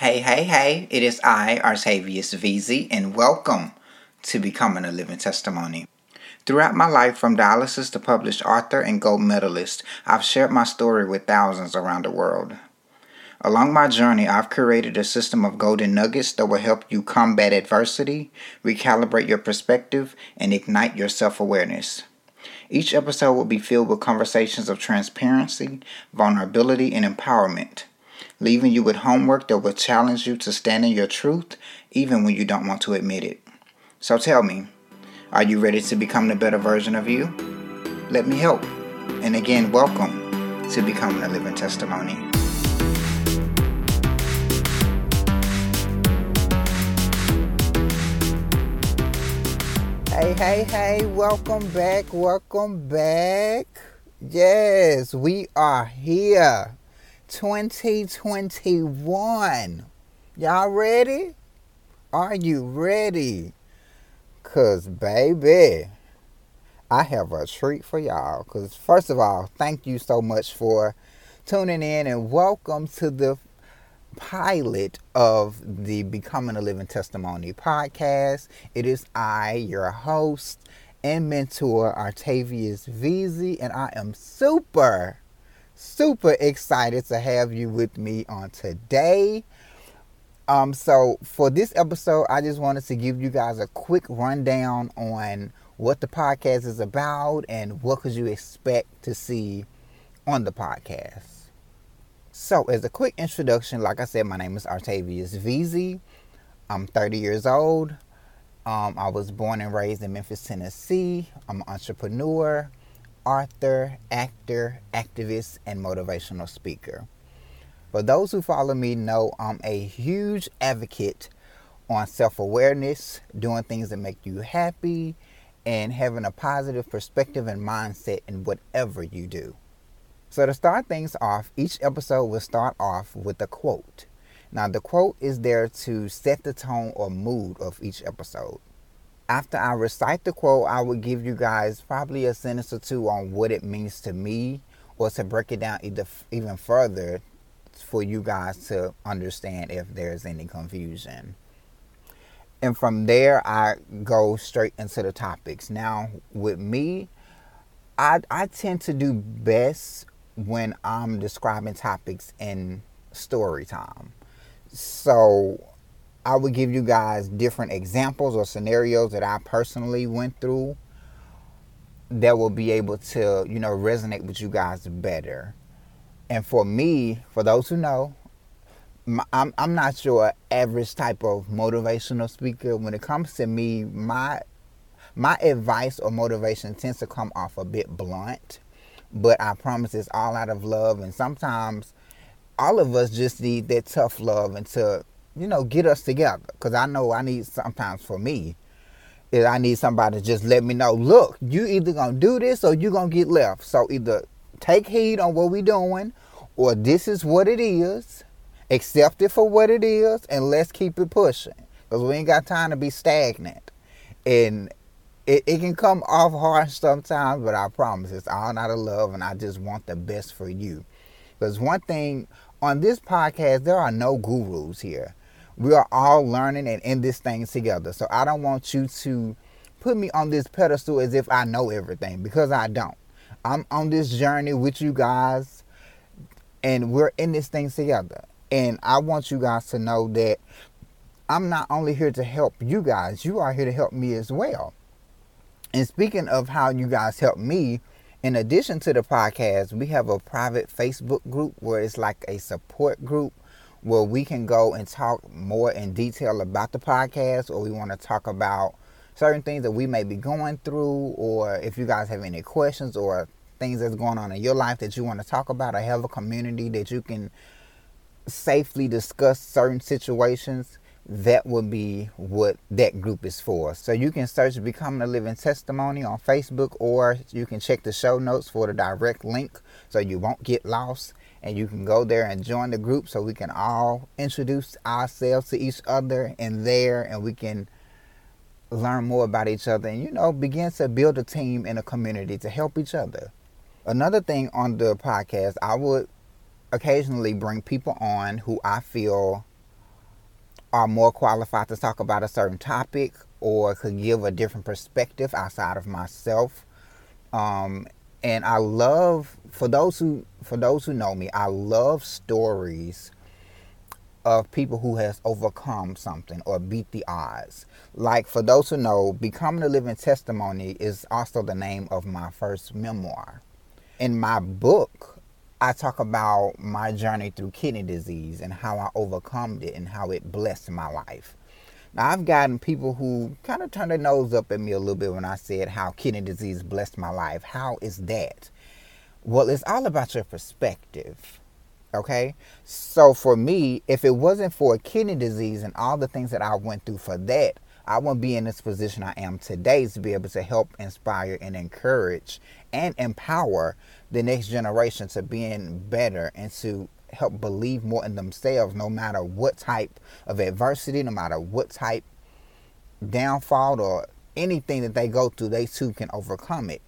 Hey, hey, hey, it is I, Artavius Veezy, and welcome to Becoming a Living Testimony. Throughout my life, from dialysis to published author and gold medalist, I've shared my story with thousands around the world. Along my journey, I've created a system of golden nuggets that will help you combat adversity, recalibrate your perspective, and ignite your self awareness. Each episode will be filled with conversations of transparency, vulnerability, and empowerment leaving you with homework that will challenge you to stand in your truth even when you don't want to admit it. So tell me, are you ready to become the better version of you? Let me help. And again, welcome to Becoming a Living Testimony. Hey, hey, hey, welcome back, welcome back. Yes, we are here 2021. Y'all ready? Are you ready? Cause baby, I have a treat for y'all. Cause first of all, thank you so much for tuning in and welcome to the pilot of the Becoming a Living Testimony podcast. It is I, your host and mentor, Artavius Veezy, and I am super super excited to have you with me on today. Um, so for this episode, I just wanted to give you guys a quick rundown on what the podcast is about and what could you expect to see on the podcast. So, as a quick introduction, like I said, my name is Artavius Veezy. I'm 30 years old. Um, I was born and raised in Memphis, Tennessee. I'm an entrepreneur author, actor, activist, and motivational speaker. For those who follow me know I'm a huge advocate on self-awareness, doing things that make you happy, and having a positive perspective and mindset in whatever you do. So to start things off, each episode will start off with a quote. Now the quote is there to set the tone or mood of each episode after I recite the quote, I will give you guys probably a sentence or two on what it means to me or to break it down either, even further for you guys to understand if there's any confusion. And from there, I go straight into the topics. Now, with me, I, I tend to do best when I'm describing topics in story time. So I would give you guys different examples or scenarios that I personally went through that will be able to, you know, resonate with you guys better. And for me, for those who know, I'm I'm not your average type of motivational speaker. When it comes to me, my my advice or motivation tends to come off a bit blunt, but I promise it's all out of love. And sometimes all of us just need that tough love and to you know, get us together. Because I know I need sometimes for me, is I need somebody to just let me know, look, you either to do this or you to get left. So either take heed on what we doing or this is what it is, accept it for what it is, and let's keep it pushing. Because we ain't got time to be stagnant. And it, it can come off harsh sometimes, but I promise it's all out of love, and I just want the best for you. Because one thing on this podcast, there are no gurus here we are all learning and in this thing together. So I don't want you to put me on this pedestal as if I know everything because I don't. I'm on this journey with you guys and we're in this thing together. And I want you guys to know that I'm not only here to help you guys, you are here to help me as well. And speaking of how you guys help me, in addition to the podcast, we have a private Facebook group where it's like a support group where we can go and talk more in detail about the podcast or we want to talk about certain things that we may be going through or if you guys have any questions or things that's going on in your life that you want to talk about or have a community that you can safely discuss certain situations that would be what that group is for. So you can search Becoming a Living Testimony on Facebook or you can check the show notes for the direct link so you won't get lost and you can go there and join the group so we can all introduce ourselves to each other in there and we can learn more about each other and you know begin to build a team in a community to help each other another thing on the podcast i would occasionally bring people on who i feel are more qualified to talk about a certain topic or could give a different perspective outside of myself. Um, and I love for those who for those who know me, I love stories of people who has overcome something or beat the odds. Like for those who know, Becoming a Living Testimony is also the name of my first memoir. In my book, I talk about my journey through kidney disease and how I overcome it and how it blessed my life. Now, I've gotten people who kind of turned their nose up at me a little bit when I said how kidney disease blessed my life. How is that? Well, it's all about your perspective. Okay? So for me, if it wasn't for kidney disease and all the things that I went through for that, I wouldn't be in this position I am today to be able to help inspire and encourage and empower the next generation to being better and to help believe more in themselves no matter what type of adversity, no matter what type downfall or anything that they go through, they too can overcome it.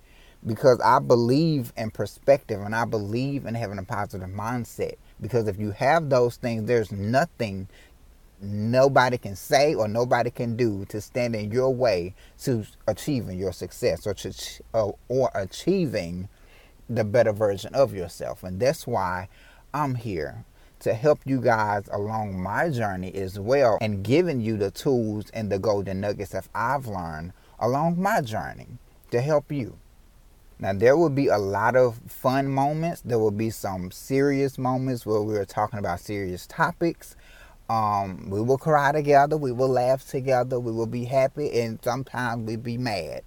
Because I believe in perspective and I believe in having a positive mindset. Because if you have those things, there's nothing nobody can say or nobody can do to stand in your way to achieving your success or to uh, or achieving the better version of yourself. And that's why I'm here to help you guys along my journey as well and giving you the tools and the golden nuggets that I've learned along my journey to help you. Now, there will be a lot of fun moments. There will be some serious moments where we're talking about serious topics. Um, we will cry together. We will laugh together. We will be happy. And sometimes we'll be mad.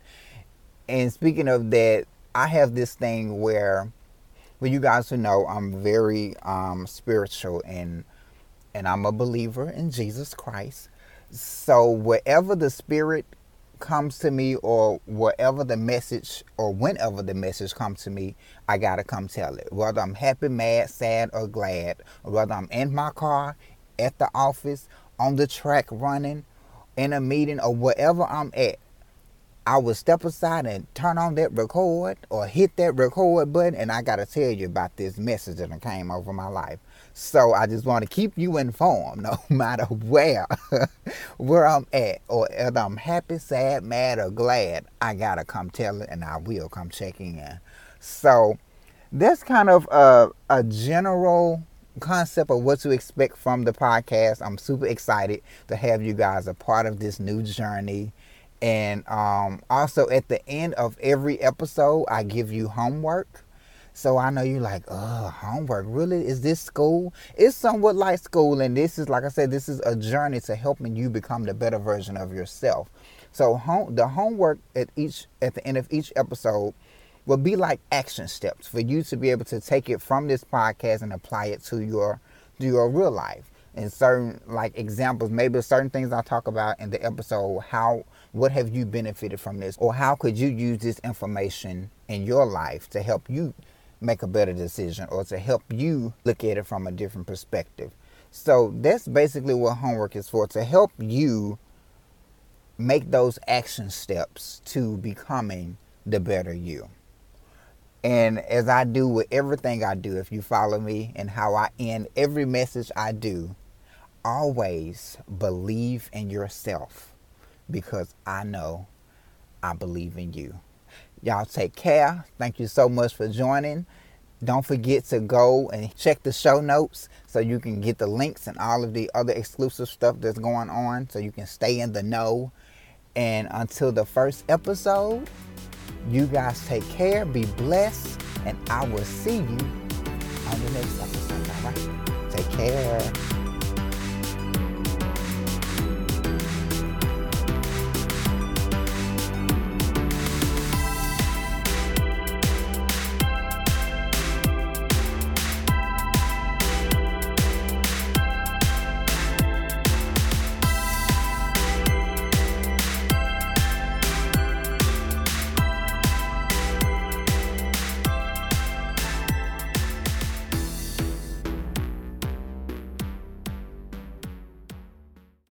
And speaking of that, I have this thing where for you guys to know, I'm very um, spiritual and and I'm a believer in Jesus Christ. So wherever the Spirit comes to me, or wherever the message, or whenever the message comes to me, I gotta come tell it. Whether I'm happy, mad, sad, or glad, whether I'm in my car, at the office, on the track running, in a meeting, or wherever I'm at, I would step aside and turn on that record or hit that record button, and I got to tell you about this message that came over my life. So I just want to keep you informed, no matter where, where I'm at, or if I'm happy, sad, mad, or glad. I gotta come tell it, and I will come checking in. So that's kind of a, a general concept of what to expect from the podcast. I'm super excited to have you guys a part of this new journey and um, also at the end of every episode, I give you homework. So I know you're like, oh, homework. Really? Is this school? It's somewhat like school. And this is, like I said, this is a journey to helping you become the better version of yourself. So home, the homework at each at the end of each episode will be like action steps for you to be able to take it from this podcast and apply it to your to your real life. And certain like examples, maybe certain things I talk about in the episode, how what have you benefited from this? Or how could you use this information in your life to help you make a better decision or to help you look at it from a different perspective? So that's basically what homework is for to help you make those action steps to becoming the better you. And as I do with everything I do, if you follow me and how I end every message I do, always believe in yourself because I know I believe in you. Y'all take care. Thank you so much for joining. Don't forget to go and check the show notes so you can get the links and all of the other exclusive stuff that's going on so you can stay in the know. And until the first episode, you guys take care, be blessed, and I will see you on the next episode. All right? Take care.